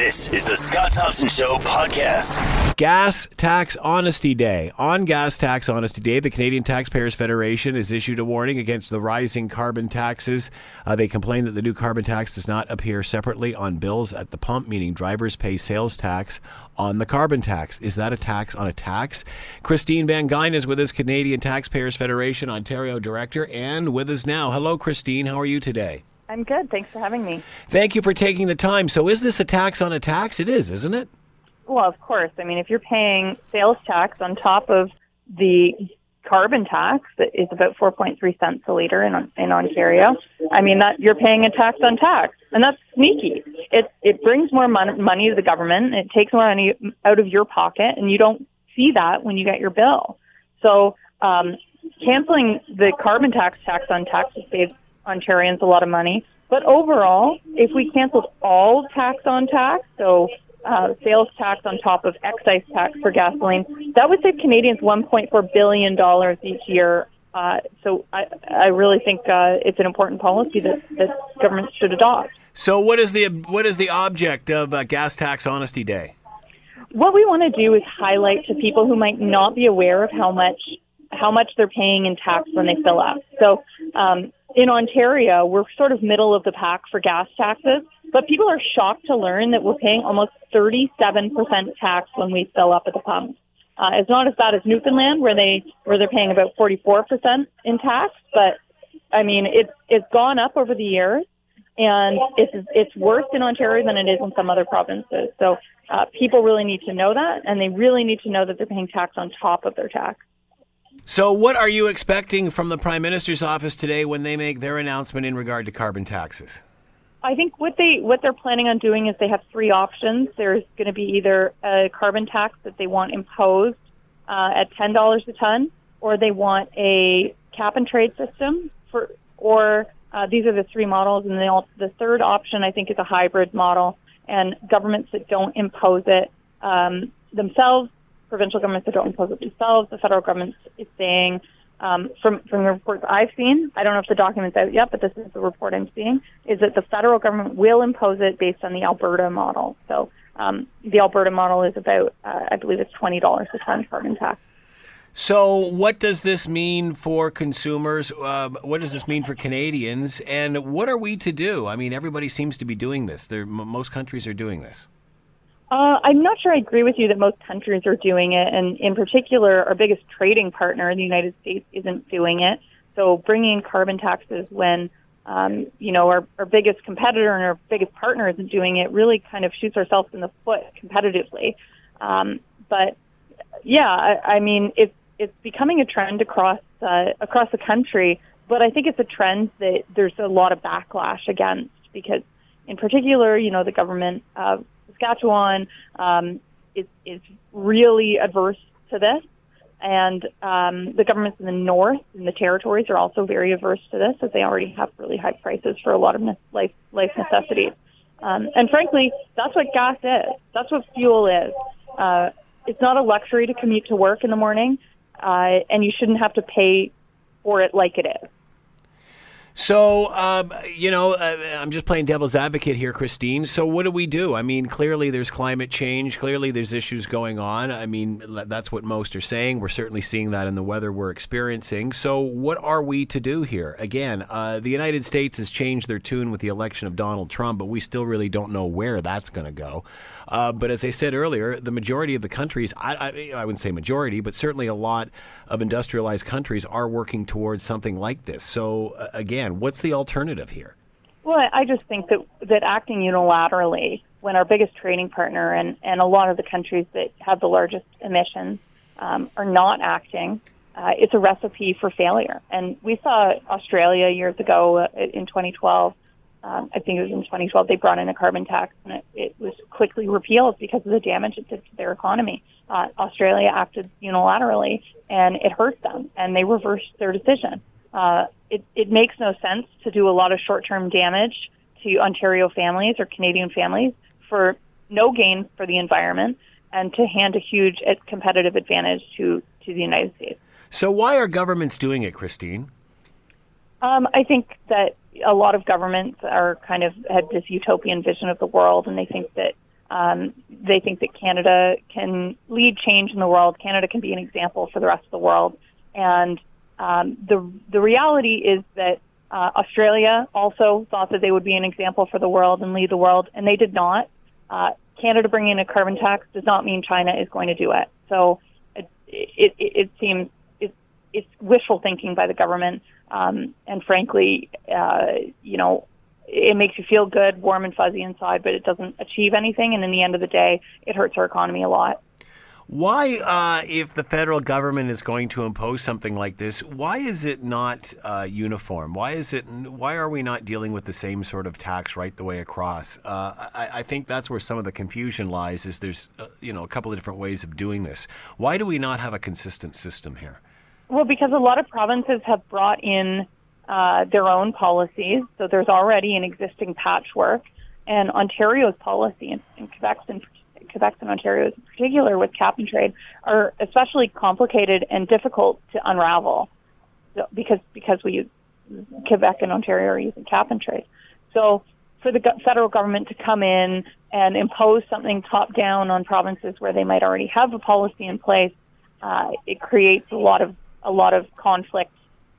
This is the Scott Thompson Show podcast. Gas Tax Honesty Day. On Gas Tax Honesty Day, the Canadian Taxpayers Federation has issued a warning against the rising carbon taxes. Uh, they complain that the new carbon tax does not appear separately on bills at the pump, meaning drivers pay sales tax on the carbon tax. Is that a tax on a tax? Christine Van Geyn is with us, Canadian Taxpayers Federation Ontario Director, and with us now. Hello, Christine. How are you today? I'm good. Thanks for having me. Thank you for taking the time. So, is this a tax on a tax? It is, isn't it? Well, of course. I mean, if you're paying sales tax on top of the carbon tax that is about 4.3 cents a liter in in Ontario, I mean that you're paying a tax on tax, and that's sneaky. It it brings more mon- money to the government. It takes more money out of your pocket, and you don't see that when you get your bill. So, um, canceling the carbon tax tax on tax saves Ontarians a lot of money. But overall, if we canceled all tax on tax, so uh, sales tax on top of excise tax for gasoline, that would save Canadians $1.4 billion each year. Uh, so I, I really think uh, it's an important policy that, that governments should adopt. So what is the what is the object of uh, Gas Tax Honesty Day? What we want to do is highlight to people who might not be aware of how much how much they're paying in tax when they fill up. So um, in Ontario, we're sort of middle of the pack for gas taxes, but people are shocked to learn that we're paying almost 37% tax when we fill up at the pump. Uh, it's not as bad as Newfoundland, where they where they're paying about 44% in tax, but I mean it's it's gone up over the years, and it's it's worse in Ontario than it is in some other provinces. So uh, people really need to know that, and they really need to know that they're paying tax on top of their tax. So, what are you expecting from the Prime Minister's office today when they make their announcement in regard to carbon taxes? I think what they what they're planning on doing is they have three options. There's going to be either a carbon tax that they want imposed uh, at ten dollars a ton, or they want a cap and trade system for, or uh, these are the three models, and the the third option I think is a hybrid model, and governments that don't impose it um, themselves provincial governments that don't impose it themselves. The federal government is saying, um, from from the reports I've seen, I don't know if the document's out yet, but this is the report I'm seeing, is that the federal government will impose it based on the Alberta model. So um, the Alberta model is about, uh, I believe it's twenty dollars a ton carbon tax. So, what does this mean for consumers? Uh, what does this mean for Canadians? And what are we to do? I mean, everybody seems to be doing this. Most countries are doing this. Uh, I'm not sure I agree with you that most countries are doing it, and in particular, our biggest trading partner, the United States, isn't doing it. So bringing carbon taxes when um, you know our, our biggest competitor and our biggest partner isn't doing it really kind of shoots ourselves in the foot competitively. Um, but yeah, I, I mean it's it's becoming a trend across uh, across the country, but I think it's a trend that there's a lot of backlash against because, in particular, you know, the government. Uh, Saskatchewan um, is, is really adverse to this. And um, the governments in the north and the territories are also very averse to this, as they already have really high prices for a lot of life life necessities. Um, and frankly, that's what gas is. That's what fuel is. Uh, it's not a luxury to commute to work in the morning, uh, and you shouldn't have to pay for it like it is. So, um, you know, uh, I'm just playing devil's advocate here, Christine. So, what do we do? I mean, clearly there's climate change. Clearly there's issues going on. I mean, that's what most are saying. We're certainly seeing that in the weather we're experiencing. So, what are we to do here? Again, uh, the United States has changed their tune with the election of Donald Trump, but we still really don't know where that's going to go. Uh, but as I said earlier, the majority of the countries, I, I, I, wouldn't say majority, but certainly a lot of industrialized countries are working towards something like this. So, uh, again, what's the alternative here? Well, I just think that, that acting unilaterally, when our biggest trading partner and, and a lot of the countries that have the largest emissions um, are not acting, uh, it's a recipe for failure. And we saw Australia years ago uh, in 2012 um, I think it was in 2012, they brought in a carbon tax and it, it was quickly repealed because of the damage it did to their economy. Uh, Australia acted unilaterally and it hurt them and they reversed their decision. Uh, it, it makes no sense to do a lot of short term damage to Ontario families or Canadian families for no gain for the environment and to hand a huge uh, competitive advantage to, to the United States. So, why are governments doing it, Christine? Um, I think that a lot of governments are kind of had this utopian vision of the world, and they think that Um, they think that Canada can lead change in the world. Canada can be an example for the rest of the world. And um, the the reality is that uh, Australia also thought that they would be an example for the world and lead the world, and they did not. Uh, Canada bringing in a carbon tax does not mean China is going to do it. So it it, it seems it, it's wishful thinking by the government, um, and frankly, uh, you know, it makes you feel good, warm and fuzzy inside, but it doesn't achieve anything. And in the end of the day, it hurts our economy a lot. Why, uh, if the federal government is going to impose something like this, why is it not uh, uniform? Why is it? Why are we not dealing with the same sort of tax right the way across? Uh, I, I, think that's where some of the confusion lies. Is there's uh, you know a couple of different ways of doing this. Why do we not have a consistent system here? Well, because a lot of provinces have brought in uh, their own policies, so there's already an existing patchwork, and Ontario's policy and, and Quebec's in Quebec and Ontario in particular with cap and trade are especially complicated and difficult to unravel because because we use Quebec and Ontario are using cap and trade. So for the federal government to come in and impose something top down on provinces where they might already have a policy in place, uh, it creates a lot of a lot of conflict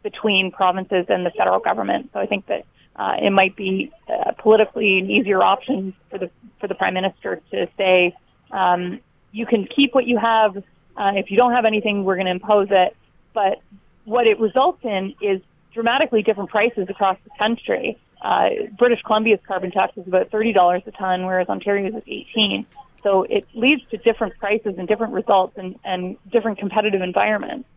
between provinces and the federal government. So I think that uh, it might be uh, politically an easier option for the for the prime minister to say, um, you can keep what you have. Uh, if you don't have anything, we're going to impose it. But what it results in is dramatically different prices across the country. Uh, British Columbia's carbon tax is about thirty dollars a ton, whereas Ontario's is eighteen. So it leads to different prices and different results and, and different competitive environments.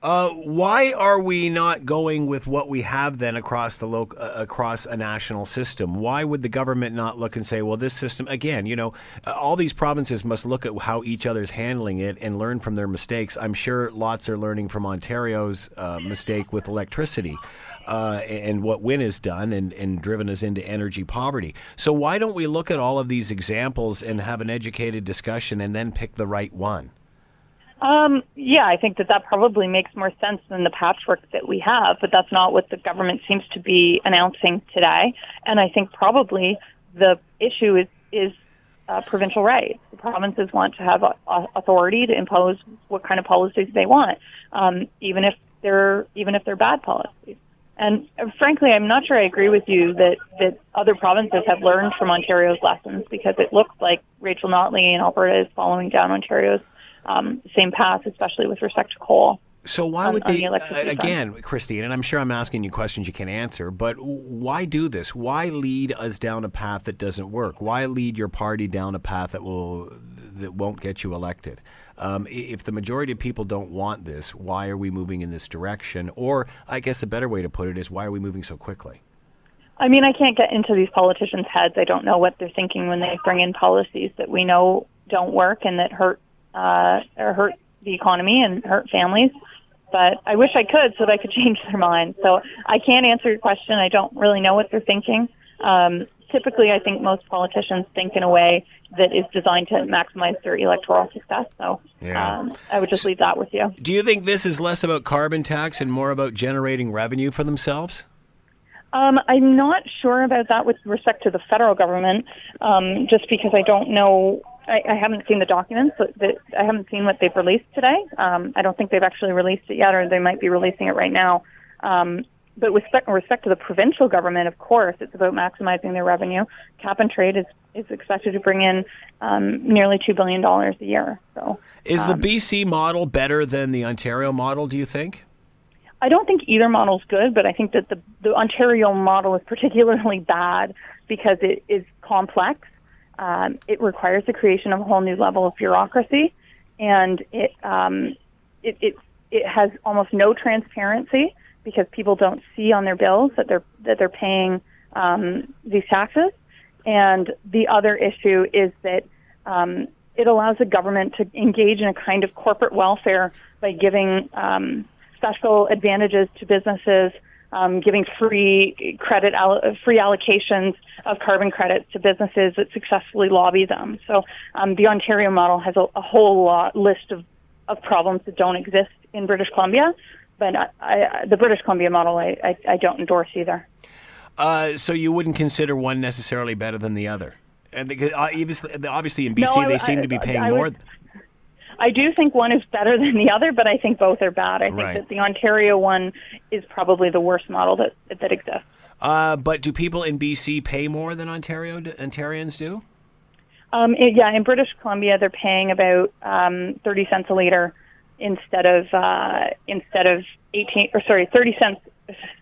Uh, why are we not going with what we have then across the local, uh, across a national system? Why would the government not look and say, well, this system again? You know, uh, all these provinces must look at how each other's handling it and learn from their mistakes. I'm sure lots are learning from Ontario's uh, mistake with electricity. Uh, and what Wynne has done and, and driven us into energy poverty. So, why don't we look at all of these examples and have an educated discussion and then pick the right one? Um, yeah, I think that that probably makes more sense than the patchwork that we have, but that's not what the government seems to be announcing today. And I think probably the issue is is uh, provincial rights. The provinces want to have a, a authority to impose what kind of policies they want, um, even if they're even if they're bad policies. And uh, frankly, I'm not sure I agree with you that that other provinces have learned from Ontario's lessons because it looks like Rachel Notley in Alberta is following down Ontario's um, same path, especially with respect to coal. So why on, would they the again, Christine? And I'm sure I'm asking you questions you can't answer, but why do this? Why lead us down a path that doesn't work? Why lead your party down a path that will that won't get you elected? Um, if the majority of people don't want this, why are we moving in this direction? Or I guess a better way to put it is, why are we moving so quickly? I mean, I can't get into these politicians' heads. I don't know what they're thinking when they bring in policies that we know don't work and that hurt uh, or hurt the economy and hurt families. But I wish I could so that I could change their mind. So I can't answer your question. I don't really know what they're thinking. Um, typically, I think most politicians think in a way that is designed to maximize their electoral success. So yeah. um, I would just leave that with you. Do you think this is less about carbon tax and more about generating revenue for themselves? Um, I'm not sure about that with respect to the federal government, um, just because I don't know I, I haven't seen the documents. But I haven't seen what they've released today. Um, I don't think they've actually released it yet, or they might be releasing it right now. Um, but with respect, respect to the provincial government, of course, it's about maximizing their revenue. Cap and trade is, is expected to bring in um, nearly two billion dollars a year. So, is the um, BC model better than the Ontario model? Do you think? I don't think either model is good, but I think that the, the Ontario model is particularly bad because it is complex um, it requires the creation of a whole new level of bureaucracy, and it, um, it, it, it has almost no transparency because people don't see on their bills that they're that they're paying um, these taxes. And the other issue is that um, it allows the government to engage in a kind of corporate welfare by giving um, special advantages to businesses um, giving free credit, free allocations of carbon credits to businesses that successfully lobby them. So um, the Ontario model has a, a whole lot, list of, of problems that don't exist in British Columbia, but I, I, the British Columbia model I, I, I don't endorse either. Uh, so you wouldn't consider one necessarily better than the other? And because uh, obviously, obviously in BC No, they seem to be paying more. I do think one is better than the other, but I think both are bad. I think Right. that the Ontario one is probably the worst model that that exists. Uh, but do people in BC pay more than Ontario Ontarians do? Um, it- yeah, in British Columbia, they're paying about um, thirty cents a liter instead of uh, instead of eighteen or sorry, thirty cents.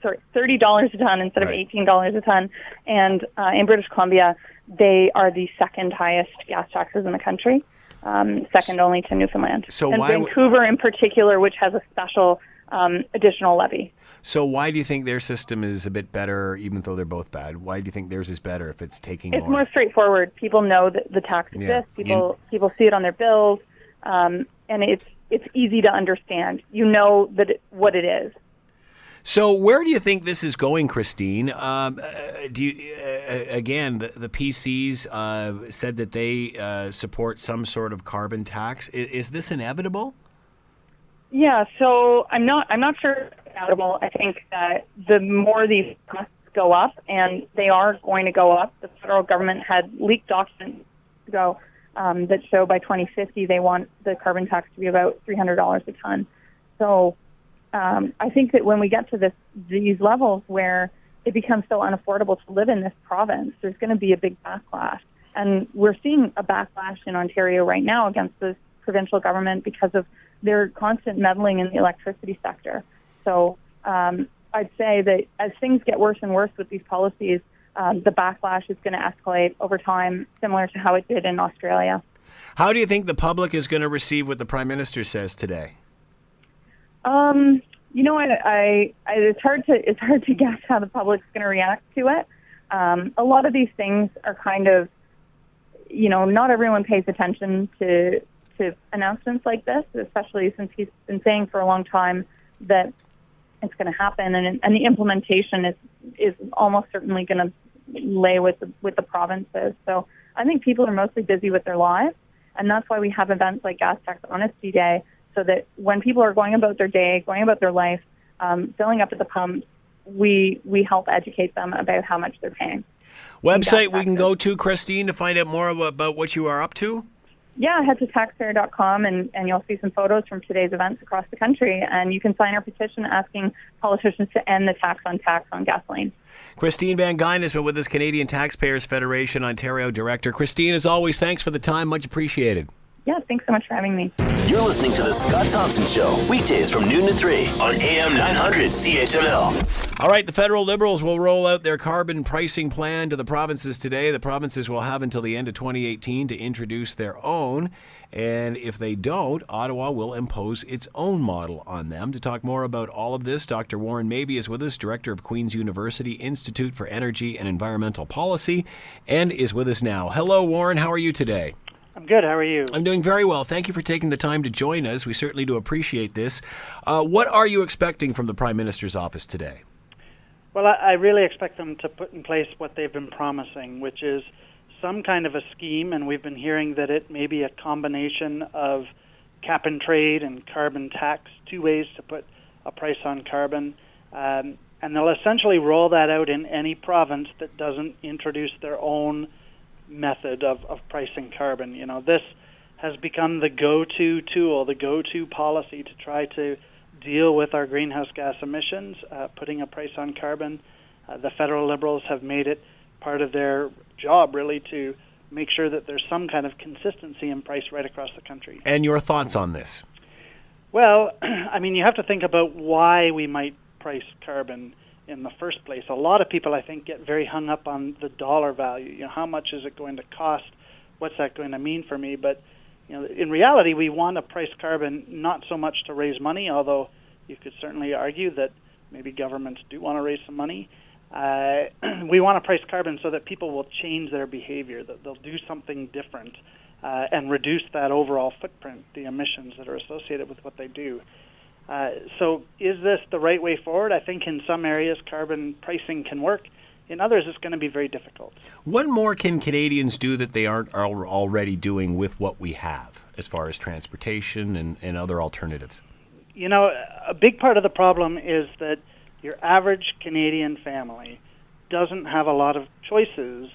Sorry, thirty dollars a ton instead of eighteen dollars a ton. And uh, in British Columbia, they are the second highest gas taxes in the country, um, second only to Newfoundland. So and why w- Vancouver, in particular, which has a special um, additional levy. So why do you think their system is a bit better, even though they're both bad? Why do you think theirs is better if it's taking It's more? more straightforward. People know that the tax Yeah. exists. People people see it on their bills, um, and it's it's easy to understand. You know that it, what it is. So where do you think this is going, Christine? Um, uh, do you uh, again the, the PCs uh, said that they uh, support some sort of carbon tax? Is, is this inevitable? Yeah. So I'm not I'm not sure inevitable. I think that the more these costs go up, and they are going to go up. The federal government had leaked documents ago um, that show by 2050 they want the carbon tax to be about $300 a ton. So um, I think that when we get to this these levels where it becomes so unaffordable to live in this province, there's going to be a big backlash, and we're seeing a backlash in Ontario right now against the provincial government because of their constant meddling in the electricity sector. So um, I'd say that as things get worse and worse with these policies, um, the backlash is going to escalate over time, similar to how it did in Australia. How do you think the public is going to receive what the prime minister says today? Um, you know, I, I, I, it's hard to it's hard to guess how the public's going to react to it. Um, a lot of these things are kind of, you know, not everyone pays attention to to announcements like this, especially since he's been saying for a long time that it's going to happen, and and the implementation is is almost certainly going to lay with the, with the provinces. So I think people are mostly busy with their lives, and that's why we have events like Gas Tax Honesty Day, so that when people are going about their day, going about their life, um, filling up at the pumps, we we help educate them about how much they're paying. Website we can go to, Christine, to find out more about what you are up to? Yeah, head to taxpayer.com and, and you'll see some photos from today's events across the country. And you can sign our petition asking politicians to end the tax on tax on gasoline. Christine Van Geyn has been with us, Canadian Taxpayers Federation Ontario Director. Christine, as always, thanks for the time. Much appreciated. Yeah, thanks so much for having me. You're listening to The Scott Thompson Show, weekdays from noon to 3 on AM 900 CHML. All right, the federal Liberals will roll out their carbon pricing plan to the provinces today. The provinces will have until the end of 2018 to introduce their own. And if they don't, Ottawa will impose its own model on them. To talk more about all of this, Dr. Warren Mabee is with us, Director of Queen's University Institute for Energy and Environmental Policy, and is with us now. Hello, Warren. How are you today? I'm good. How are you? I'm doing very well. Thank you for taking the time to join us. We certainly do appreciate this. Uh, what are you expecting from the Prime Minister's office today? Well, I, I really expect them to put in place what they've been promising, which is some kind of a scheme, and we've been hearing that it may be a combination of cap and trade and carbon tax, two ways to put a price on carbon. Um, and they'll essentially roll that out in any province that doesn't introduce their own method of, of pricing carbon. You know, this has become the go-to tool, the go-to policy to try to deal with our greenhouse gas emissions, uh, putting a price on carbon. Uh, the federal liberals have made it part of their job, really, to make sure that there's some kind of consistency in price right across the country. And your thoughts on this? Well, I mean, you have to think about why we might price carbon in the first place. A lot of people, I think, get very hung up on the dollar value. You know, how much is it going to cost? What's that going to mean for me? But you know, in reality, we want to price carbon not so much to raise money, although you could certainly argue that maybe governments do want to raise some money. Uh, we want to price carbon so that people will change their behavior, that they'll do something different, uh, and reduce that overall footprint, the emissions that are associated with what they do. Uh, so, is this the right way forward? I think in some areas carbon pricing can work. In others, it's going to be very difficult. What more can Canadians do that they aren't already doing with what we have as far as transportation and, and other alternatives? You know, a big part of the problem is that your average Canadian family doesn't have a lot of choices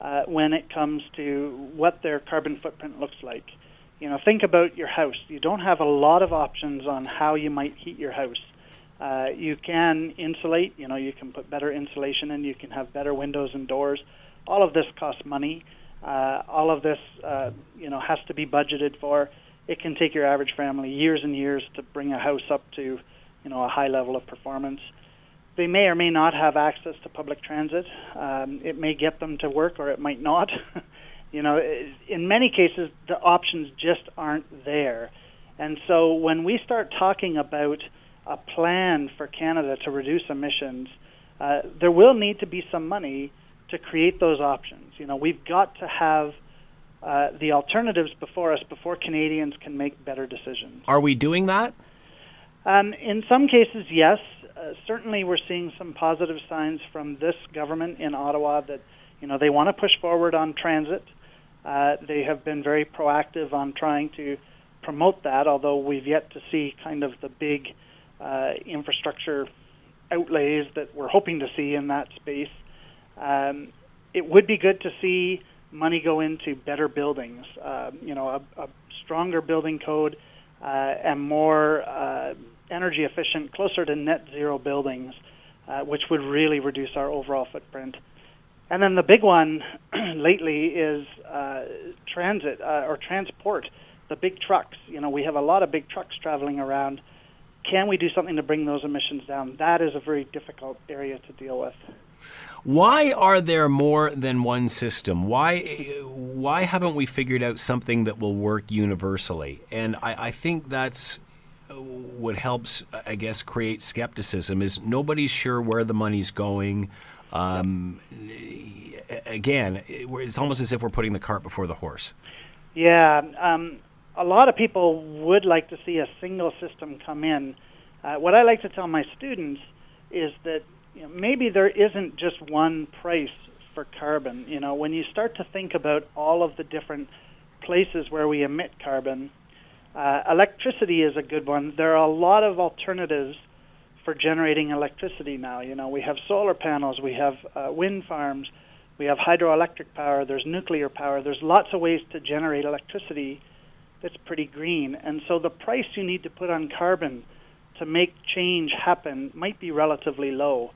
uh, when it comes to what their carbon footprint looks like. You know, think about your house. You don't have a lot of options on how you might heat your house. Uh, you can insulate. You know, you can put better insulation in. You can have better windows and doors. All of this costs money. Uh, all of this, uh, you know, has to be budgeted for. It can take your average family years and years to bring a house up to, you know, a high level of performance. They may or may not have access to public transit. Um, it may get them to work, or it might not. you know, in many cases, the options just aren't there. And so when we start talking about a plan for Canada to reduce emissions, uh, there will need to be some money to create those options. You know, we've got to have uh, the alternatives before us before Canadians can make better decisions. Are we doing that? Um, in some cases, yes. Uh, certainly, we're seeing some positive signs from this government in Ottawa that you know they want to push forward on transit. Uh, they have been very proactive on trying to promote that, although we've yet to see kind of the big uh, infrastructure outlays that we're hoping to see in that space. Um, it would be good to see money go into better buildings, uh, you know, a, a, stronger building code uh, and more uh, energy efficient, closer to net zero buildings, uh, which would really reduce our overall footprint. And then the big one lately is uh, transit uh, or transport, the big trucks. You know, we have a lot of big trucks traveling around can we do something to bring those emissions down? That is a very difficult area to deal with. Why are there more than one system? Why why haven't we figured out something that will work universally? And I, I think that's what helps, I guess, create skepticism. Is nobody's sure where the money's going. Um. Again, it's almost as if we're putting the cart before the horse. Yeah, um, a lot of people would like to see a single system come in. Uh, what I like to tell my students is that you know, maybe there isn't just one price for carbon. You know, when you start to think about all of the different places where we emit carbon, uh, electricity is a good one. There are a lot of alternatives for generating electricity now. You know, we have solar panels, we have uh, wind farms, we have hydroelectric power, there's nuclear power. There's lots of ways to generate electricity that's pretty green. And so the price you need to put on carbon to make change happen might be relatively low.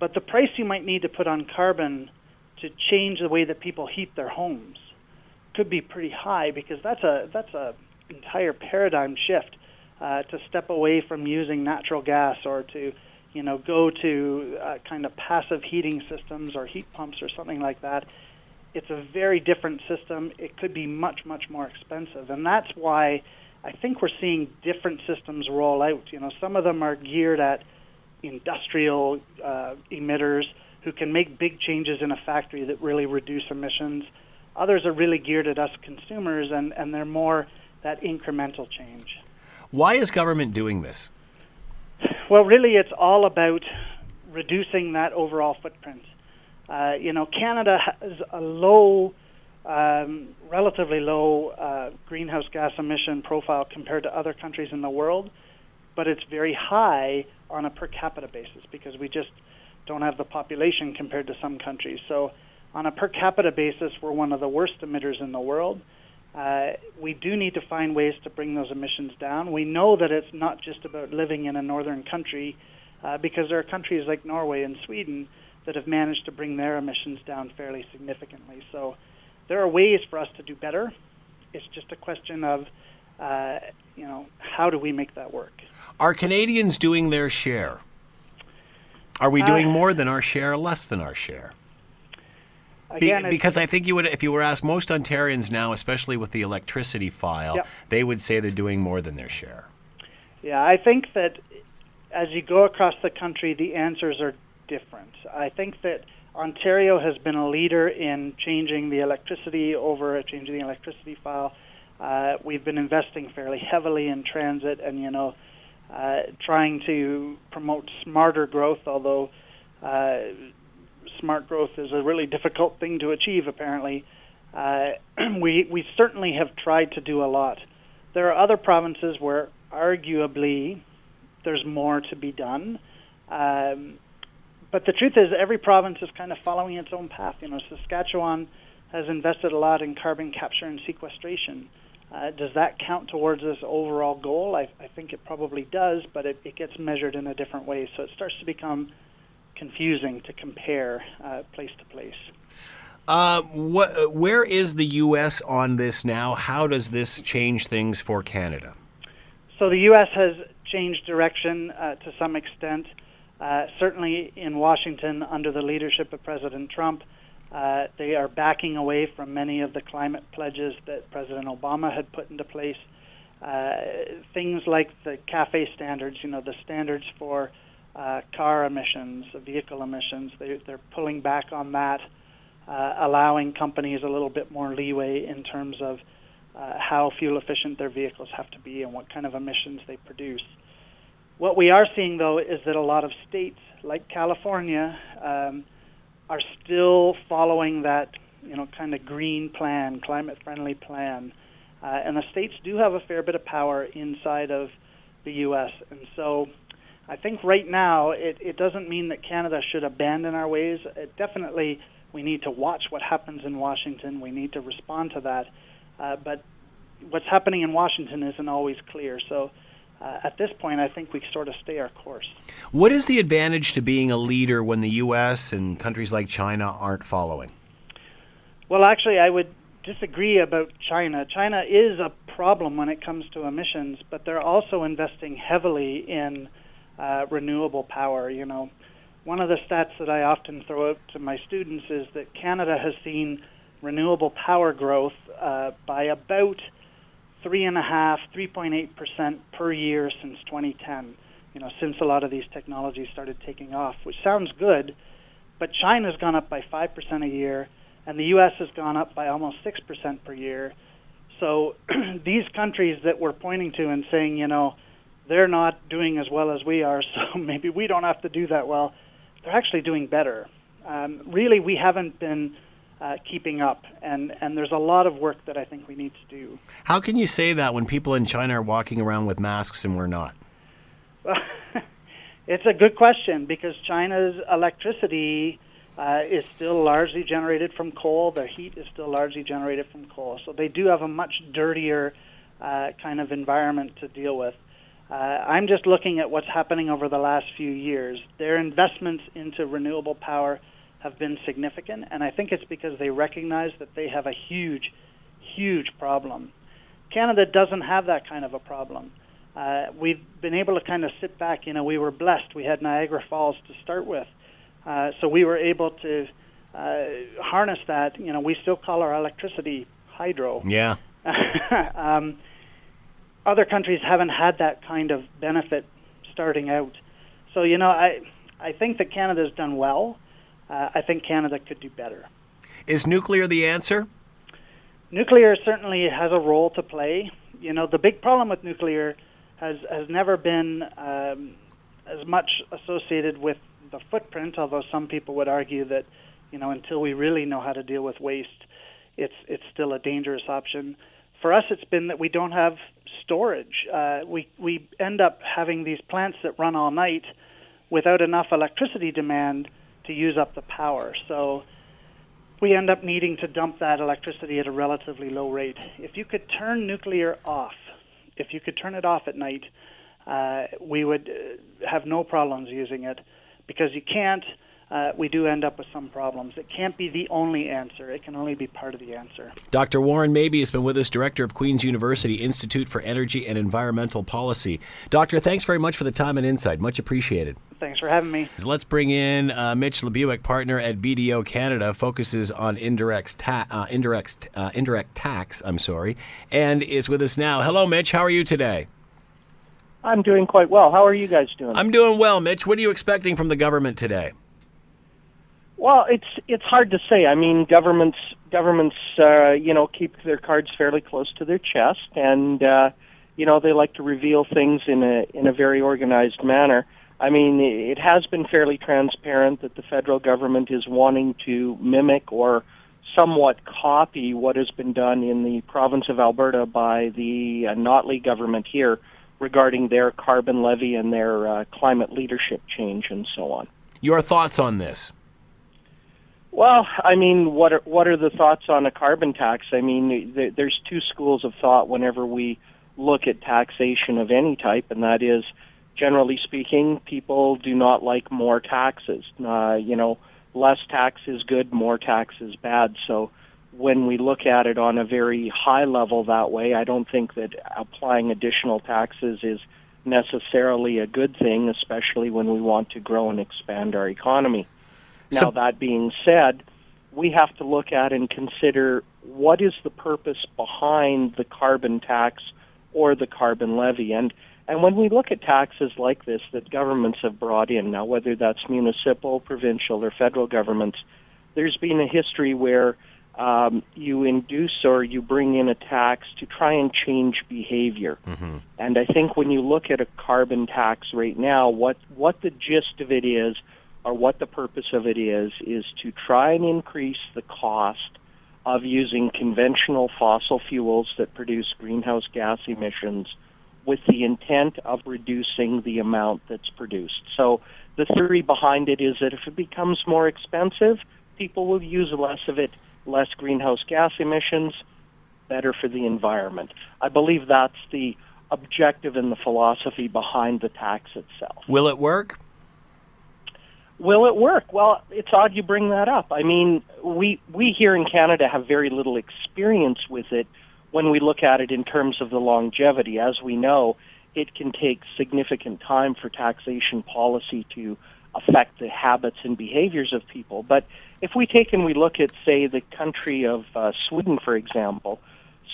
But the price you might need to put on carbon to change the way that people heat their homes could be pretty high because that's a that's a entire paradigm shift uh, to step away from using natural gas or to you know go to uh, kind of passive heating systems or heat pumps or something like that it's a very different system. It could be much, much more expensive. And that's why I think we're seeing different systems roll out. You know, some of them are geared at industrial uh, emitters who can make big changes in a factory that really reduce emissions. Others are really geared at us consumers, and, and they're more that incremental change. Why is government doing this? Well, really, it's all about reducing that overall footprint. Uh, you know, Canada has a low, um, relatively low uh, greenhouse gas emission profile compared to other countries in the world, but it's very high on a per capita basis because we just don't have the population compared to some countries. So, on a per capita basis, we're one of the worst emitters in the world. Uh, we do need to find ways to bring those emissions down. We know that it's not just about living in a northern country, uh, because there are countries like Norway and Sweden that have managed to bring their emissions down fairly significantly. So there are ways for us to do better. It's just a question of, uh, you know, how do we make that work? Are Canadians doing their share? Are we doing uh, more than our share, less than our share? Again, Be, because I think you would, if you were asked most Ontarians now, especially with the electricity file, yep. they would say they're doing more than their share. Yeah, I think that as you go across the country, the answers are different. I think that Ontario has been a leader in changing the electricity over changing the electricity file. Uh, we've been investing fairly heavily in transit and you know uh, trying to promote smarter growth, although uh, smart growth is a really difficult thing to achieve. Apparently, uh, we we certainly have tried to do a lot. There are other provinces where arguably there's more to be done. Um, but the truth is, every province is kind of following its own path. You know, Saskatchewan has invested a lot in carbon capture and sequestration. Uh, does that count towards this overall goal? I, I think it probably does, but it, it, gets measured in a different way. So it starts to become confusing to compare uh, place to place. Uh, what, where is the U.S. on this now? How does this change things for Canada? So the U.S. has changed direction uh, to some extent. Uh, certainly in Washington, under the leadership of President Trump, uh, they are backing away from many of the climate pledges that President Obama had put into place. Uh, things like the CAFE standards, you know, the standards for uh, car emissions, vehicle emissions, they, they're pulling back on that, uh, allowing companies a little bit more leeway in terms of uh, how fuel efficient their vehicles have to be and what kind of emissions they produce. What we are seeing, though, is that a lot of states, like California, um, are still following that, you know, kind of green plan, climate-friendly plan, uh, and the states do have a fair bit of power inside of the U.S. And so, I think right now it, it doesn't mean that Canada should abandon our ways. It definitely, we need to watch what happens in Washington. We need to respond to that. Uh, but what's happening in Washington isn't always clear. So uh, at this point, I think we sort of stay our course. What is the advantage to being a leader when the U.S. and countries like China aren't following? Well, actually, I would disagree about China. China is a problem when it comes to emissions, but they're also investing heavily in uh, renewable power. You know, one of the stats that I often throw out to my students is that Canada has seen renewable power growth uh, by about three and a half, 3.8 percent per year since 2010. You know, since a lot of these technologies started taking off, which sounds good, but China's gone up by five percent a year, and the U.S. has gone up by almost six percent per year. So these countries that we're pointing to and saying, you know, they're not doing as well as we are, so maybe we don't have to do that well. They're actually doing better. Um, really, we haven't been uh, keeping up. And, and there's a lot of work that I think we need to do. How can you say that when people in China are walking around with masks and we're not? Well, it's a good question because China's electricity uh, is still largely generated from coal. Their heat is still largely generated from coal. So they do have a much dirtier uh, kind of environment to deal with. Uh, I'm just looking at what's happening over the last few years. Their investments into renewable power have been significant, and I think it's because they recognize that they have a huge, huge problem. Canada doesn't have that kind of a problem. Uh, we've been able to kind of sit back. You know, we were blessed. We had Niagara Falls to start with, uh, so we were able to uh, harness that. You know, we still call our electricity hydro. Yeah. um, other countries haven't had that kind of benefit starting out. So you know, I I think that Canada's done well uh, I think Canada could do better. Is nuclear the answer? Nuclear certainly has a role to play. You know, the big problem with nuclear has has never been um, as much associated with the footprint, although some people would argue that, you know, until we really know how to deal with waste, it's it's still a dangerous option. For us, it's been that we don't have storage. Uh, we we end up having these plants that run all night without enough electricity demand to use up the power. So we end up needing to dump that electricity at a relatively low rate. If you could turn nuclear off, if you could turn it off at night, uh, we would uh, have no problems using it because you can't uh, we do end up with some problems. It can't be the only answer. It can only be part of the answer. Dr. Warren Mabee has been with us, director of Queen's University Institute for Energy and Environmental Policy. Doctor, thanks very much for the time and insight. Much appreciated. Thanks for having me. Let's bring in uh, Mitch Lebuick, partner at BDO Canada, focuses on indirect, ta- uh, indirect, uh, indirect tax. I'm sorry, and is with us now. Hello, Mitch. How are you today? I'm doing quite well. How are you guys doing? I'm doing well, Mitch. What are you expecting from the government today? Well, it's it's hard to say. I mean, governments governments uh, you know keep their cards fairly close to their chest, and uh, you know they like to reveal things in a in a very organized manner. I mean, it has been fairly transparent that the federal government is wanting to mimic or somewhat copy what has been done in the province of Alberta by the uh, Notley government here regarding their carbon levy and their uh, climate leadership change and so on. Your thoughts on this? Well, I mean, what are what are the thoughts on a carbon tax? I mean, th- there's two schools of thought whenever we look at taxation of any type, and that is, generally speaking, people do not like more taxes. Uh, you know, less tax is good, more tax is bad. So, when we look at it on a very high level that way, I don't think that applying additional taxes is necessarily a good thing, especially when we want to grow and expand our economy. Now, So- that being said, we have to look at and consider what is the purpose behind the carbon tax or the carbon levy. And, and when we look at taxes like this that governments have brought in, now whether that's municipal, provincial, or federal governments, there's been a history where um, you induce or you bring in a tax to try and change behavior. And I think when you look at a carbon tax right now, what what the gist of it is, or what the purpose of it is, is to try and increase the cost of using conventional fossil fuels that produce greenhouse gas emissions with the intent of reducing the amount that's produced. So the theory behind it is that if it becomes more expensive, people will use less of it, less greenhouse gas emissions, better for the environment. I believe that's the objective and the philosophy behind the tax itself. Will it work? Will it work? Well, it's odd you bring that up. I mean, we we here in Canada have very little experience with it when we look at it in terms of the longevity. As we know, it can take significant time for taxation policy to affect the habits and behaviors of people. But if we take and we look at, say, the country of uh, Sweden, for example,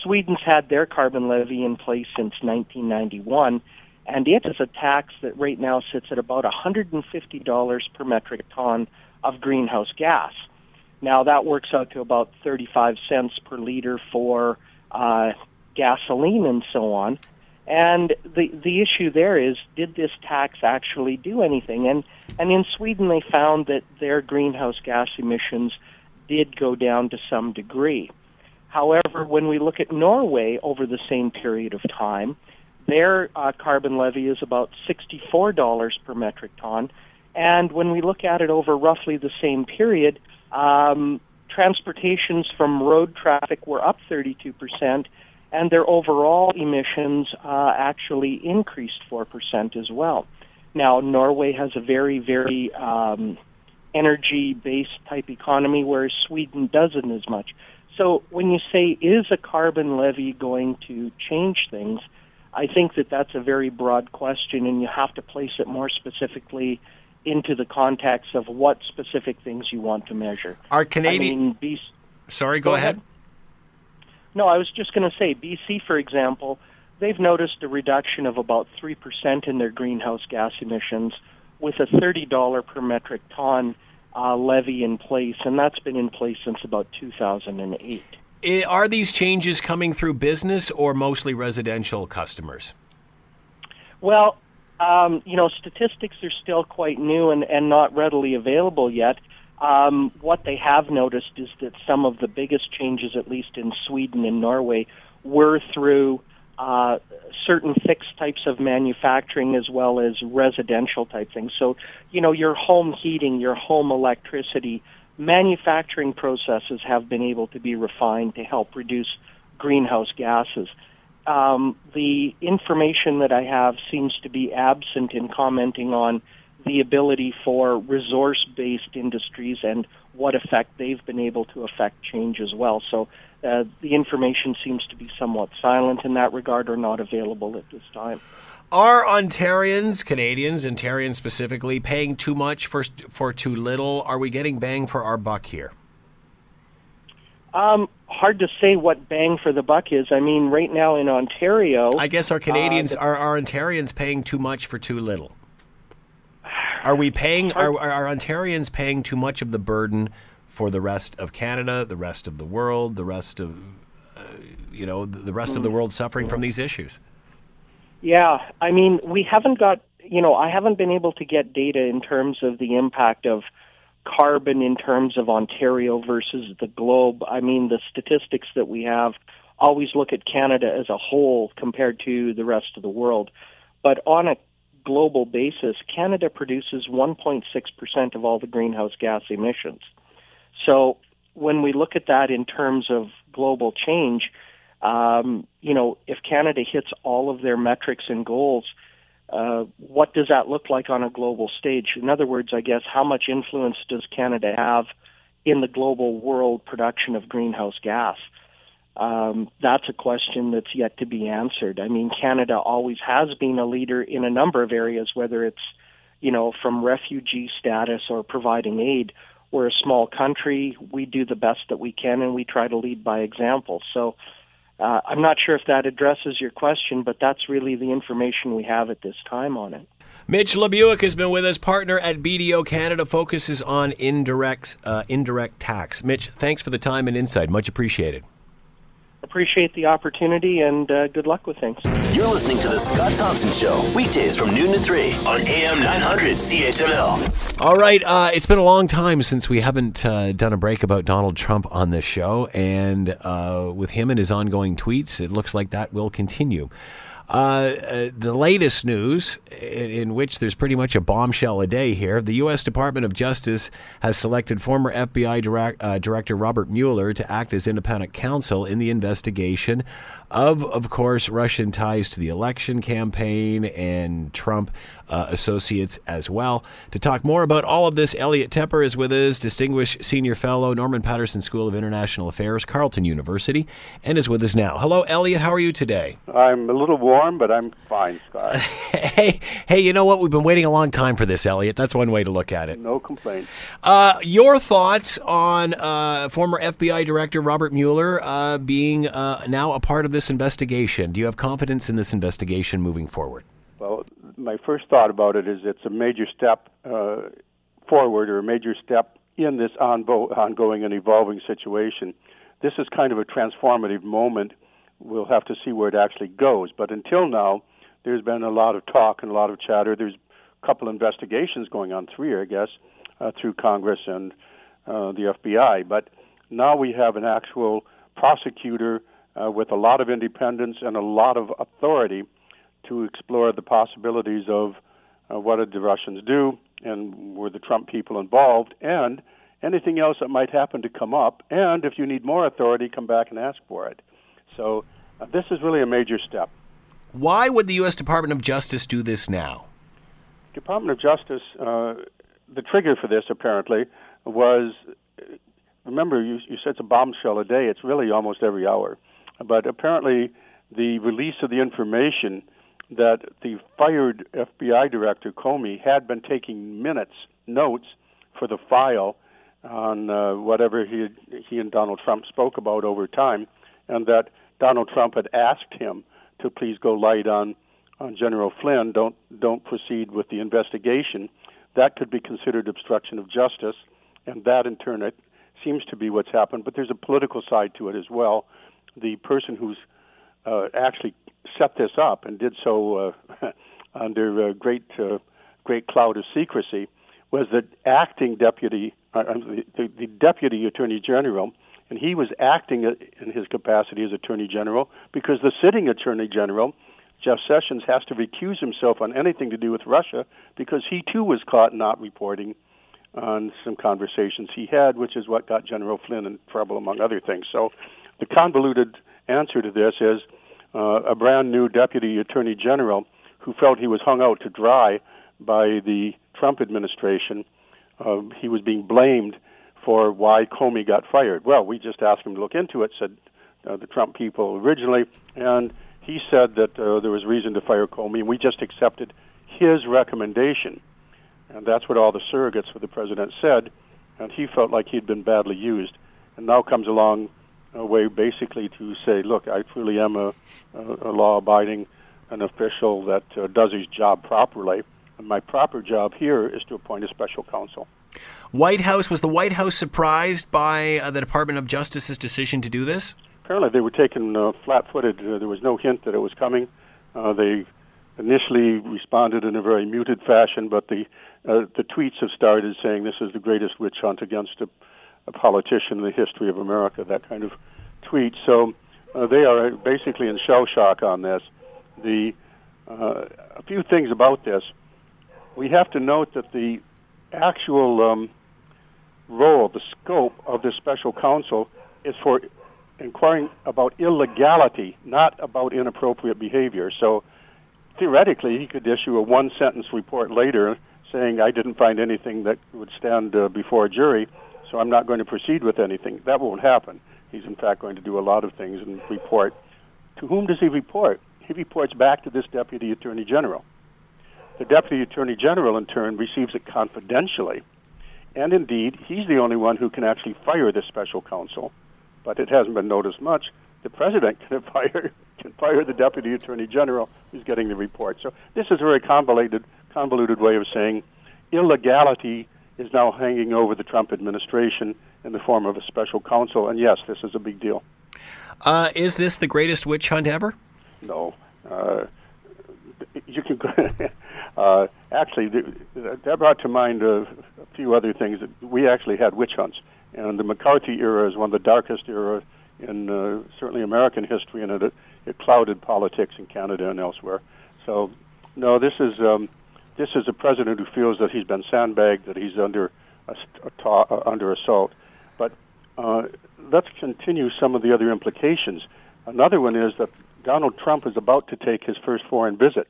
Sweden's had their carbon levy in place since 1991, and it is a tax that right now sits at about $150 per metric ton of greenhouse gas. Now that works out to about 35 cents per liter for uh, gasoline and so on. And the the issue there is, did this tax actually do anything? And and in Sweden, they found that their greenhouse gas emissions did go down to some degree. However, when we look at Norway over the same period of time, their uh, carbon levy is about $64 per metric ton. And when we look at it over roughly the same period, um, transportations from road traffic were up 32%, and their overall emissions uh, actually increased 4% as well. Now, Norway has a very, very um, energy based type economy, whereas Sweden doesn't as much. So when you say, is a carbon levy going to change things? I think that that's a very broad question, and you have to place it more specifically into the context of what specific things you want to measure. Are I Canadian? mean, B- Sorry, go, Go ahead. ahead. No, I was just going to say, BC, for example, they've noticed a reduction of about 3% in their greenhouse gas emissions with a $30 per metric ton uh, levy in place, and that's been in place since about 2008. Are these changes coming through business or mostly residential customers? Well, um, you know, statistics are still quite new and, and not readily available yet. Um, what they have noticed is that some of the biggest changes, at least in Sweden and Norway, were through uh, certain fixed types of manufacturing as well as residential type things. So, you know, your home heating, your home electricity, manufacturing processes have been able to be refined to help reduce greenhouse gases. Um, the information that I have seems to be absent in commenting on the ability for resource based industries and what effect they've been able to affect change as well. So uh, the information seems to be somewhat silent in that regard or not available at this time. Are Ontarians, Canadians, Ontarians specifically, paying too much for for too little? Are we getting bang for our buck here? Um, hard to say what bang for the buck is. I mean, right now in Ontario, I guess our Canadians the- are are Ontarians paying too much for too little. Are we paying? Are, are Ontarians paying too much of the burden for the rest of Canada, the rest of the world, the rest of uh, you know the, the rest of the world suffering from these issues? Yeah, I mean, we haven't got, you know, I haven't been able to get data in terms of the impact of carbon in terms of Ontario versus the globe. I mean, the statistics that we have always look at Canada as a whole compared to the rest of the world. But on a global basis, Canada produces 1.6% of all the greenhouse gas emissions. So when we look at that in terms of global change, um, you know, if Canada hits all of their metrics and goals, uh, what does that look like on a global stage? In other words, I guess, how much influence does Canada have in the global world production of greenhouse gas? Um, that's a question that's yet to be answered. I mean, Canada always has been a leader in a number of areas, whether it's, you know, from refugee status or providing aid. We're a small country. We do the best that we can, and we try to lead by example. So, uh, I'm not sure if that addresses your question, but that's really the information we have at this time on it. Mitch Lebuick has been with us, partner at BDO Canada, focuses on indirect uh, indirect tax. Mitch, thanks for the time and insight. Much appreciated appreciate the opportunity and uh, good luck with things. You're listening to The Scott Thompson Show, weekdays from noon to 3 on AM 900 CHML. All right, uh, it's been a long time since we haven't uh, done a break about Donald Trump on this show, and uh, with him and his ongoing tweets, it looks like that will continue. Uh, uh, the latest news, in, in, which there's pretty much a bombshell a day here, the U.S. Department of Justice has selected former FBI direct, uh, Director Robert Mueller to act as independent counsel in the investigation of, of course, Russian ties to the election campaign and Trump uh, associates as well. To talk more about all of this, Elliot Tepper is with us, distinguished senior fellow, Norman Paterson School of International Affairs, Carleton University, and is with us now. Hello, Elliot. How are you today? I'm a little warm, but I'm fine, Scott. hey, hey, you know what? We've been waiting a long time for this, Elliot. That's one way to look at it. No complaint. Uh, your thoughts on uh, former FBI Director Robert Mueller uh, being uh, now a part of this investigation? Do you have confidence in this investigation moving forward? Well, my first thought about it is it's a major step uh, forward or a major step in this onbo- ongoing and evolving situation. This is kind of a transformative moment. We'll have to see where it actually goes. But until now, there's been a lot of talk and a lot of chatter. There's a couple investigations going on, three, I guess, uh, through Congress and uh, the FBI. But now we have an actual prosecutor uh, with a lot of independence and a lot of authority to explore the possibilities of uh, what did the Russians do and were the Trump people involved and anything else that might happen to come up. And if you need more authority, come back and ask for it. So uh, this is really a major step. Why would the U.S. Department of Justice do this now? Department of Justice, uh, the trigger for this apparently was remember, you, you said it's a bombshell a day. It's really almost every hour. But apparently, the release of the information that the fired FBI director Comey had been taking minutes, notes for the file on uh, whatever he he and Donald Trump spoke about over time, and that Donald Trump had asked him to please go light on on General Flynn. Don't don't proceed with the investigation. That could be considered obstruction of justice, and that in turn it seems to be what's happened. But there's a political side to it as well. The person who's uh, actually set this up and did so uh, under a great uh, great cloud of secrecy was the acting deputy, uh, the, the deputy attorney general, and he was acting in his capacity as attorney general because the sitting attorney general, Jeff Sessions, has to recuse himself on anything to do with Russia because he too was caught not reporting on some conversations he had, which is what got General Flynn in trouble, among other things. So the convoluted answer to this is uh, a brand new deputy attorney general who felt he was hung out to dry by the Trump administration. Uh, he was being blamed for why Comey got fired. Well, we just asked him to look into it, said uh, the Trump people originally, and he said that uh, there was reason to fire Comey, and we just accepted his recommendation. And that's what all the surrogates for the president said, and he felt like he'd been badly used. And now comes along a way basically to say, look, I truly am a, a, a law-abiding an official that uh, does his job properly. And my proper job here is to appoint a special counsel. White House was the White House surprised by uh, the Department of Justice's decision to do this? Apparently, they were taken uh, flat-footed. Uh, there was no hint that it was coming. Uh, they initially responded in a very muted fashion, but the uh, the tweets have started saying this is the greatest witch hunt against a a politician in the history of America, that kind of tweet. So uh, they are basically in shell shock on this. The Uh, a few things about this. We have to note that the actual um, role, the scope of this special counsel is for inquiring about illegality, not about inappropriate behavior. So theoretically, he could issue a one sentence report later saying, I didn't find anything that would stand uh, before a jury, so I'm not going to proceed with anything. That won't happen. He's, in fact, going to do a lot of things and report. To whom does he report? He reports back to this Deputy Attorney General. The Deputy Attorney General, in turn, receives it confidentially. And indeed, he's the only one who can actually fire this special counsel. But it hasn't been noticed much. The President can fire, can fire the Deputy Attorney General who's getting the report. So this is a very convoluted, convoluted way of saying illegality is now hanging over the Trump administration in the form of a special counsel. And yes, this is a big deal. Uh, is this the greatest witch hunt ever? No. Uh, you can uh, actually that brought to mind a, a few other things. We actually had witch hunts, and the McCarthy era is one of the darkest era in uh, certainly American history, and it, it clouded politics in Canada and elsewhere. So, no, this is um, this is a president who feels that he's been sandbagged, that he's under a, a ta- uh, under assault. But uh, let's continue some of the other implications. Another one is that Donald Trump is about to take his first foreign visit,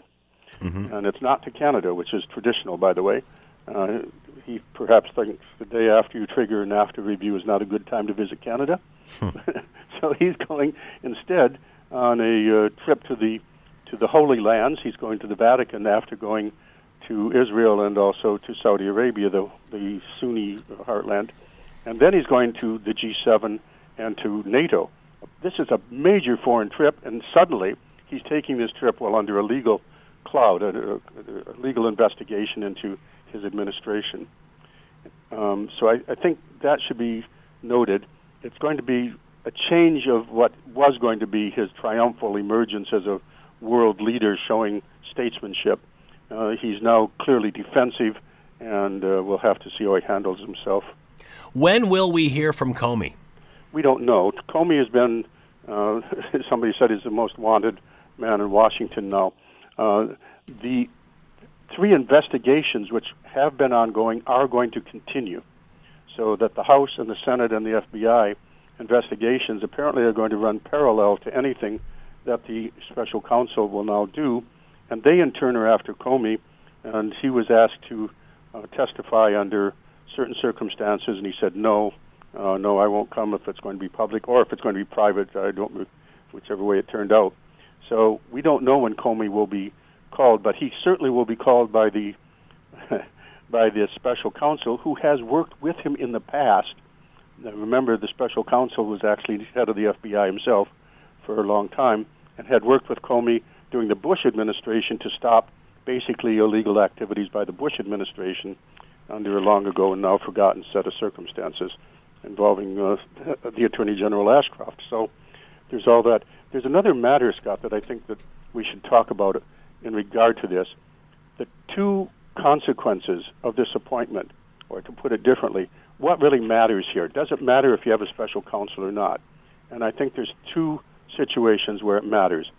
mm-hmm. and it's not to Canada, which is traditional, by the way. Uh, he perhaps thinks the day after you trigger an NAFTA review is not a good time to visit Canada. Hmm. so he's going instead on a uh, trip to the to the Holy Lands. He's going to the Vatican after going to Israel and also to Saudi Arabia, the, the Sunni heartland. And then he's going to the G7 and to NATO. This is a major foreign trip, and suddenly he's taking this trip while under a legal cloud, a, a, legal investigation into his administration. Um, so I, I think that should be noted. It's going to be a change of what was going to be his triumphal emergence as a world leader showing statesmanship uh, he's now clearly defensive, and uh, we'll have to see how he handles himself. When will we hear from Comey? We don't know. Comey has been, uh, somebody said he's the most wanted man in Washington now. Uh, the three investigations which have been ongoing are going to continue, so that the House and the Senate and the FBI investigations apparently are going to run parallel to anything that the special counsel will now do and they in turn are after Comey, and he was asked to uh, testify under certain circumstances, and he said no, uh, no, I won't come if it's going to be public or if it's going to be private. I don't, whichever way it turned out. So we don't know when Comey will be called, but he certainly will be called by the by the special counsel who has worked with him in the past. Now, remember, the special counsel was actually head of the FBI himself for a long time and had worked with Comey during the Bush administration to stop basically illegal activities by the Bush administration under a long ago and now forgotten set of circumstances involving uh, the Attorney General Ashcroft. So there's all that. There's another matter, Scott, that I think that we should talk about in regard to this. The two consequences of this appointment, or to put it differently, what really matters here? Does it matter if you have a special counsel or not? And I think there's two situations where it matters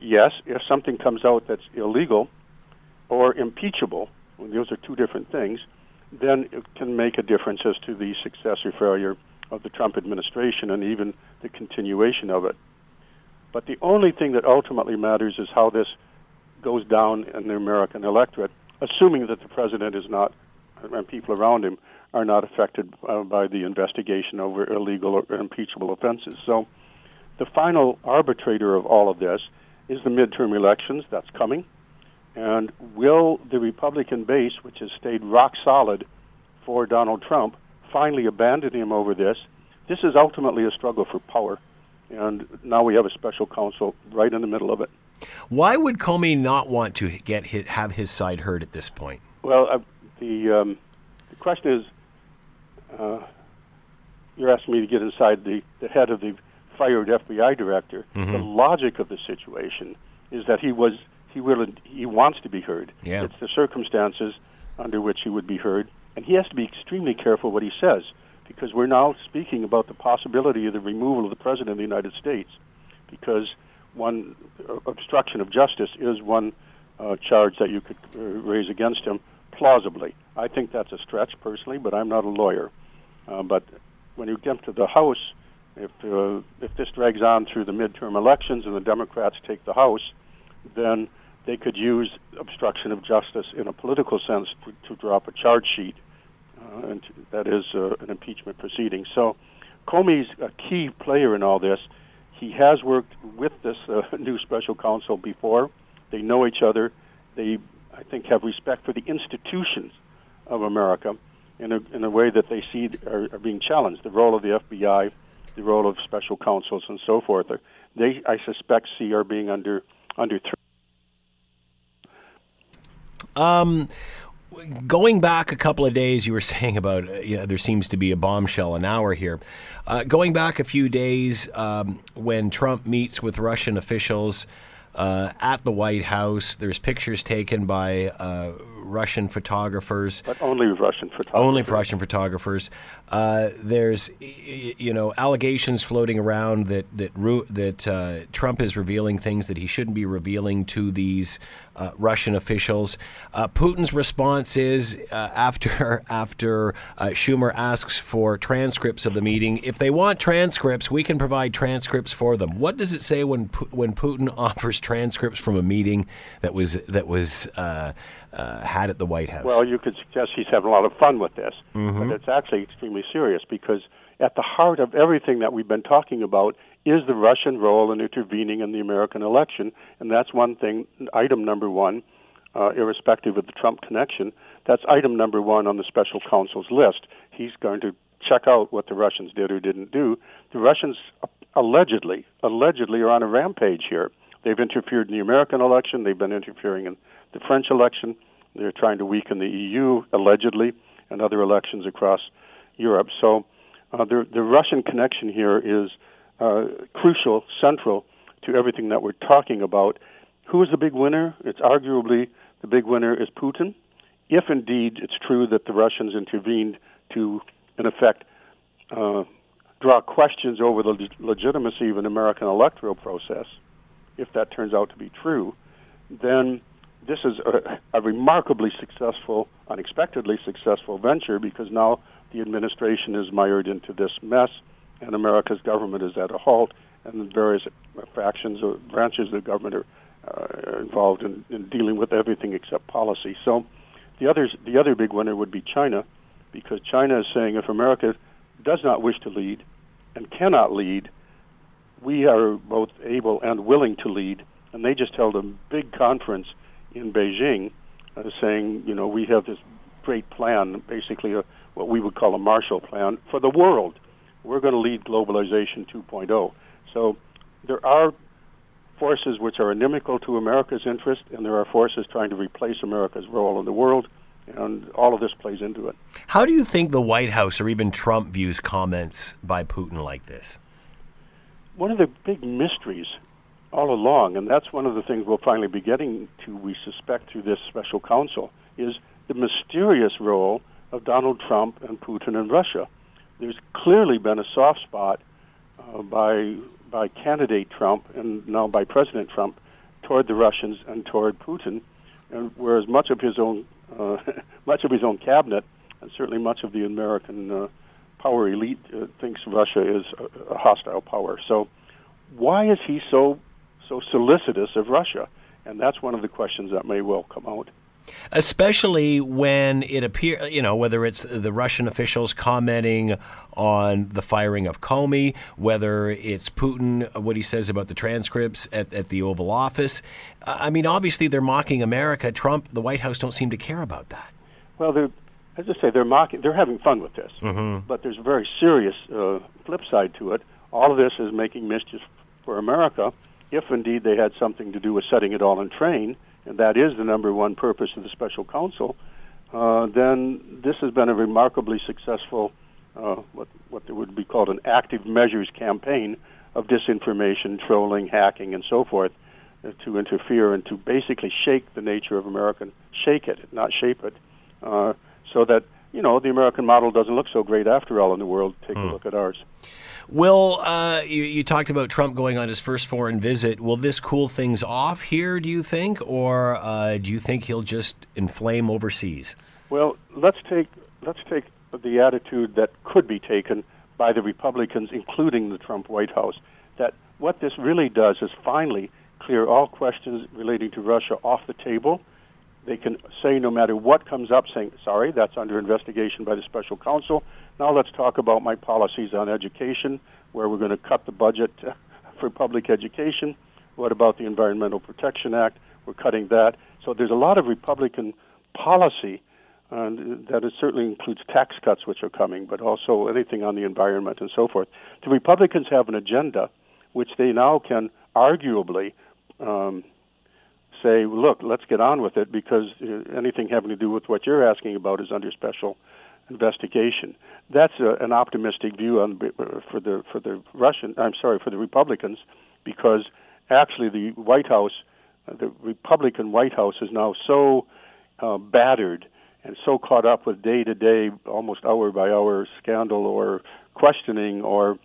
yes, if something comes out that's illegal or impeachable, those are two different things, then it can make a difference as to the success or failure of the Trump administration and even the continuation of it. But the only thing that ultimately matters is how this goes down in the American electorate, assuming that the president is not, and people around him are not affected uh, by the investigation over illegal or impeachable offenses. So the final arbitrator of all of this is the midterm elections that's coming. And will the Republican base, which has stayed rock solid for Donald Trump, finally abandon him over this? This is ultimately a struggle for power. And now we have a special counsel right in the middle of it. Why would Comey not want to get his, have his side heard at this point? Well, uh, the um, the question is, uh, you're asking me to get inside the, the head of the fired FBI director. Mm-hmm. The logic of the situation is that he was he will he wants to be heard. Yeah. It's the circumstances under which he would be heard, and he has to be extremely careful what he says because we're now speaking about the possibility of the removal of the president of the United States because one uh, obstruction of justice is one uh, charge that you could uh, raise against him plausibly. I think that's a stretch personally, but I'm not a lawyer. Uh, but when you get to the House, if uh, if this drags on through the midterm elections and the Democrats take the House, then they could use obstruction of justice in a political sense to, to drop a charge sheet, uh, and that is uh, an impeachment proceeding. So Comey's a key player in all this. He has worked with this uh, new special counsel before. They know each other. They, I think, have respect for the institutions of America in a, in a way that they see are, are being challenged. The role of the FBI, the role of special counsels, and so forth. They, I suspect, see are being under under threat. Um, going back a couple of days, you were saying about uh, you know, there seems to be a bombshell an hour here. Uh, going back a few days, um, when Trump meets with Russian officials uh, at the White House, there's pictures taken by uh, Russian photographers. But only Russian photographers. Only Russian photographers. Uh, there's, you know, allegations floating around that that that uh, Trump is revealing things that he shouldn't be revealing to these uh, Russian officials. Uh, Putin's response is uh, after after uh, Schumer asks for transcripts of the meeting. If they want transcripts, we can provide transcripts for them. What does it say when when Putin offers transcripts from a meeting that was that was uh, had at the White House? Well, you could suggest he's having a lot of fun with this, mm-hmm. but it's actually extremely serious because at the heart of everything that we've been talking about is the Russian role in intervening in the American election, and that's one thing, item number one, uh, irrespective of the Trump connection. That's item number one on the special counsel's list. He's going to check out what the Russians did or didn't do. The Russians allegedly, allegedly, are on a rampage here. They've interfered in the American election. They've been interfering in the French election. They're trying to weaken the EU, allegedly, and other elections across Europe. So uh, the, the Russian connection here is uh, crucial, central to everything that we're talking about. Who is the big winner? It's arguably the big winner is Putin. If indeed it's true that the Russians intervened to, in effect, uh, draw questions over the legitimacy of an American electoral process, if that turns out to be true, then this is a, a remarkably successful, unexpectedly successful venture because now the administration is mired into this mess, and America's government is at a halt, and the various factions or branches of the government are uh, involved in, in dealing with everything except policy. So, the others, the other big winner would be China, because China is saying if America does not wish to lead and cannot lead, we are both able and willing to lead. And they just held a big conference in Beijing uh, saying, you know, we have this great plan, basically a, what we would call a Marshall Plan for the world. We're going to lead globalization 2.0. So there are forces which are inimical to America's interest, and there are forces trying to replace America's role in the world, and all of this plays into it. How do you think the White House or even Trump views comments by Putin like this? One of the big mysteries all along, and that's one of the things we'll finally be getting to, we suspect, through this special counsel, is the mysterious role of Donald Trump and Putin and Russia. There's clearly been a soft spot uh, by by candidate Trump and now by President Trump toward the Russians and toward Putin, and whereas much of his own uh, much of his own cabinet and certainly much of the American uh, power elite uh, thinks Russia is a, a hostile power. So, why is he so so solicitous of Russia? And that's one of the questions that may well come out. Especially when it appears, you know, whether it's the Russian officials commenting on the firing of Comey, whether it's Putin, what he says about the transcripts at, at the Oval Office. I mean, obviously they're mocking America. Trump, the White House don't seem to care about that. Well, they're, as I say, they're mocking, they're having fun with this. Mm-hmm. But there's a very serious uh, flip side to it. All of this is making mischief for America if indeed they had something to do with setting it all in train, and that is the number one purpose of the special counsel, uh, then this has been a remarkably successful, uh, what what would be called an active measures campaign of disinformation, trolling, hacking, and so forth, uh, to interfere and to basically shake the nature of American, shake it, not shape it, uh, so that you know, the American model doesn't look so great after all in the world. Take a look at ours. Will uh, you, you talked about Trump going on his first foreign visit? Will this cool things off here? Do you think, or uh, do you think he'll just inflame overseas? Well, let's take let's take the attitude that could be taken by the Republicans, including the Trump White House, that what this really does is finally clear all questions relating to Russia off the table. They can say no matter what comes up, saying, sorry, that's under investigation by the special counsel. Now let's talk about my policies on education, where we're going to cut the budget for public education. What about the Environmental Protection Act? We're cutting that. So there's a lot of Republican policy and that it certainly includes tax cuts, which are coming, but also anything on the environment and so forth. The Republicans have an agenda which they now can arguably um, say, look, let's get on with it because uh, anything having to do with what you're asking about is under special investigation. That's a, an optimistic view on, for the for the Russian. I'm sorry for the Republicans because actually the White House, uh, the Republican White House, is now so uh, battered and so caught up with day to day, almost hour by hour scandal or questioning or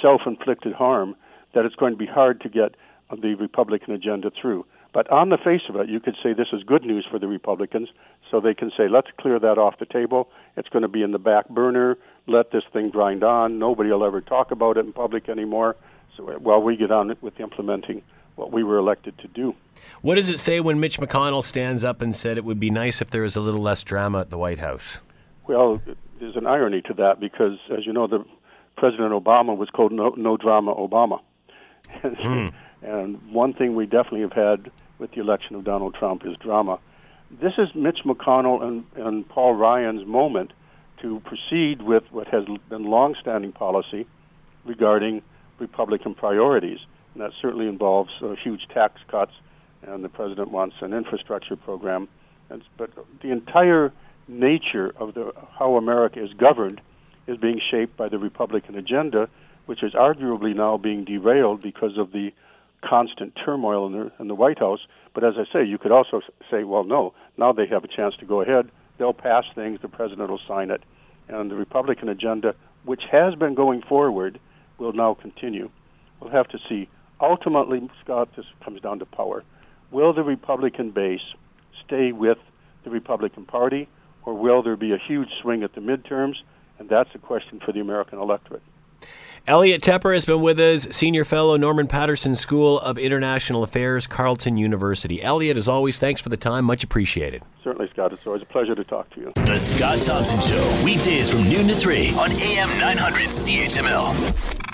self inflicted harm that it's going to be hard to get the Republican agenda through. But on the face of it, you could say this is good news for the Republicans, so they can say, let's clear that off the table. It's going to be in the back burner. Let this thing grind on. Nobody will ever talk about it in public anymore. So while we get on with implementing what we were elected to do. What does it say when Mitch McConnell stands up and said it would be nice if there was a little less drama at the White House? Well, there's an irony to that because, as you know, the President Obama was called No, no Drama Obama. mm. and one thing we definitely have had with the election of Donald Trump is drama. This is Mitch McConnell and, and Paul Ryan's moment to proceed with what has been longstanding policy regarding Republican priorities and that certainly involves uh, huge tax cuts, and the president wants an infrastructure program. And, but the entire nature of the, how America is governed is being shaped by the Republican agenda, which is arguably now being derailed because of the constant turmoil in the, in the White House. But as I say, you could also say, well, no, now they have a chance to go ahead. They'll pass things, the president will sign it, and the Republican agenda, which has been going forward, will now continue. We'll have to see ultimately, Scott, this comes down to power. Will the Republican base stay with the Republican Party, or will there be a huge swing at the midterms? And that's a question for the American electorate. Elliot Tepper has been with us, Senior Fellow, Norman Paterson School of International Affairs, Carleton University. Elliot, as always, thanks for the time. Much appreciated. Certainly, Scott. It's always a pleasure to talk to you. The Scott Thompson Show, weekdays from noon to 3 on AM 900 CHML.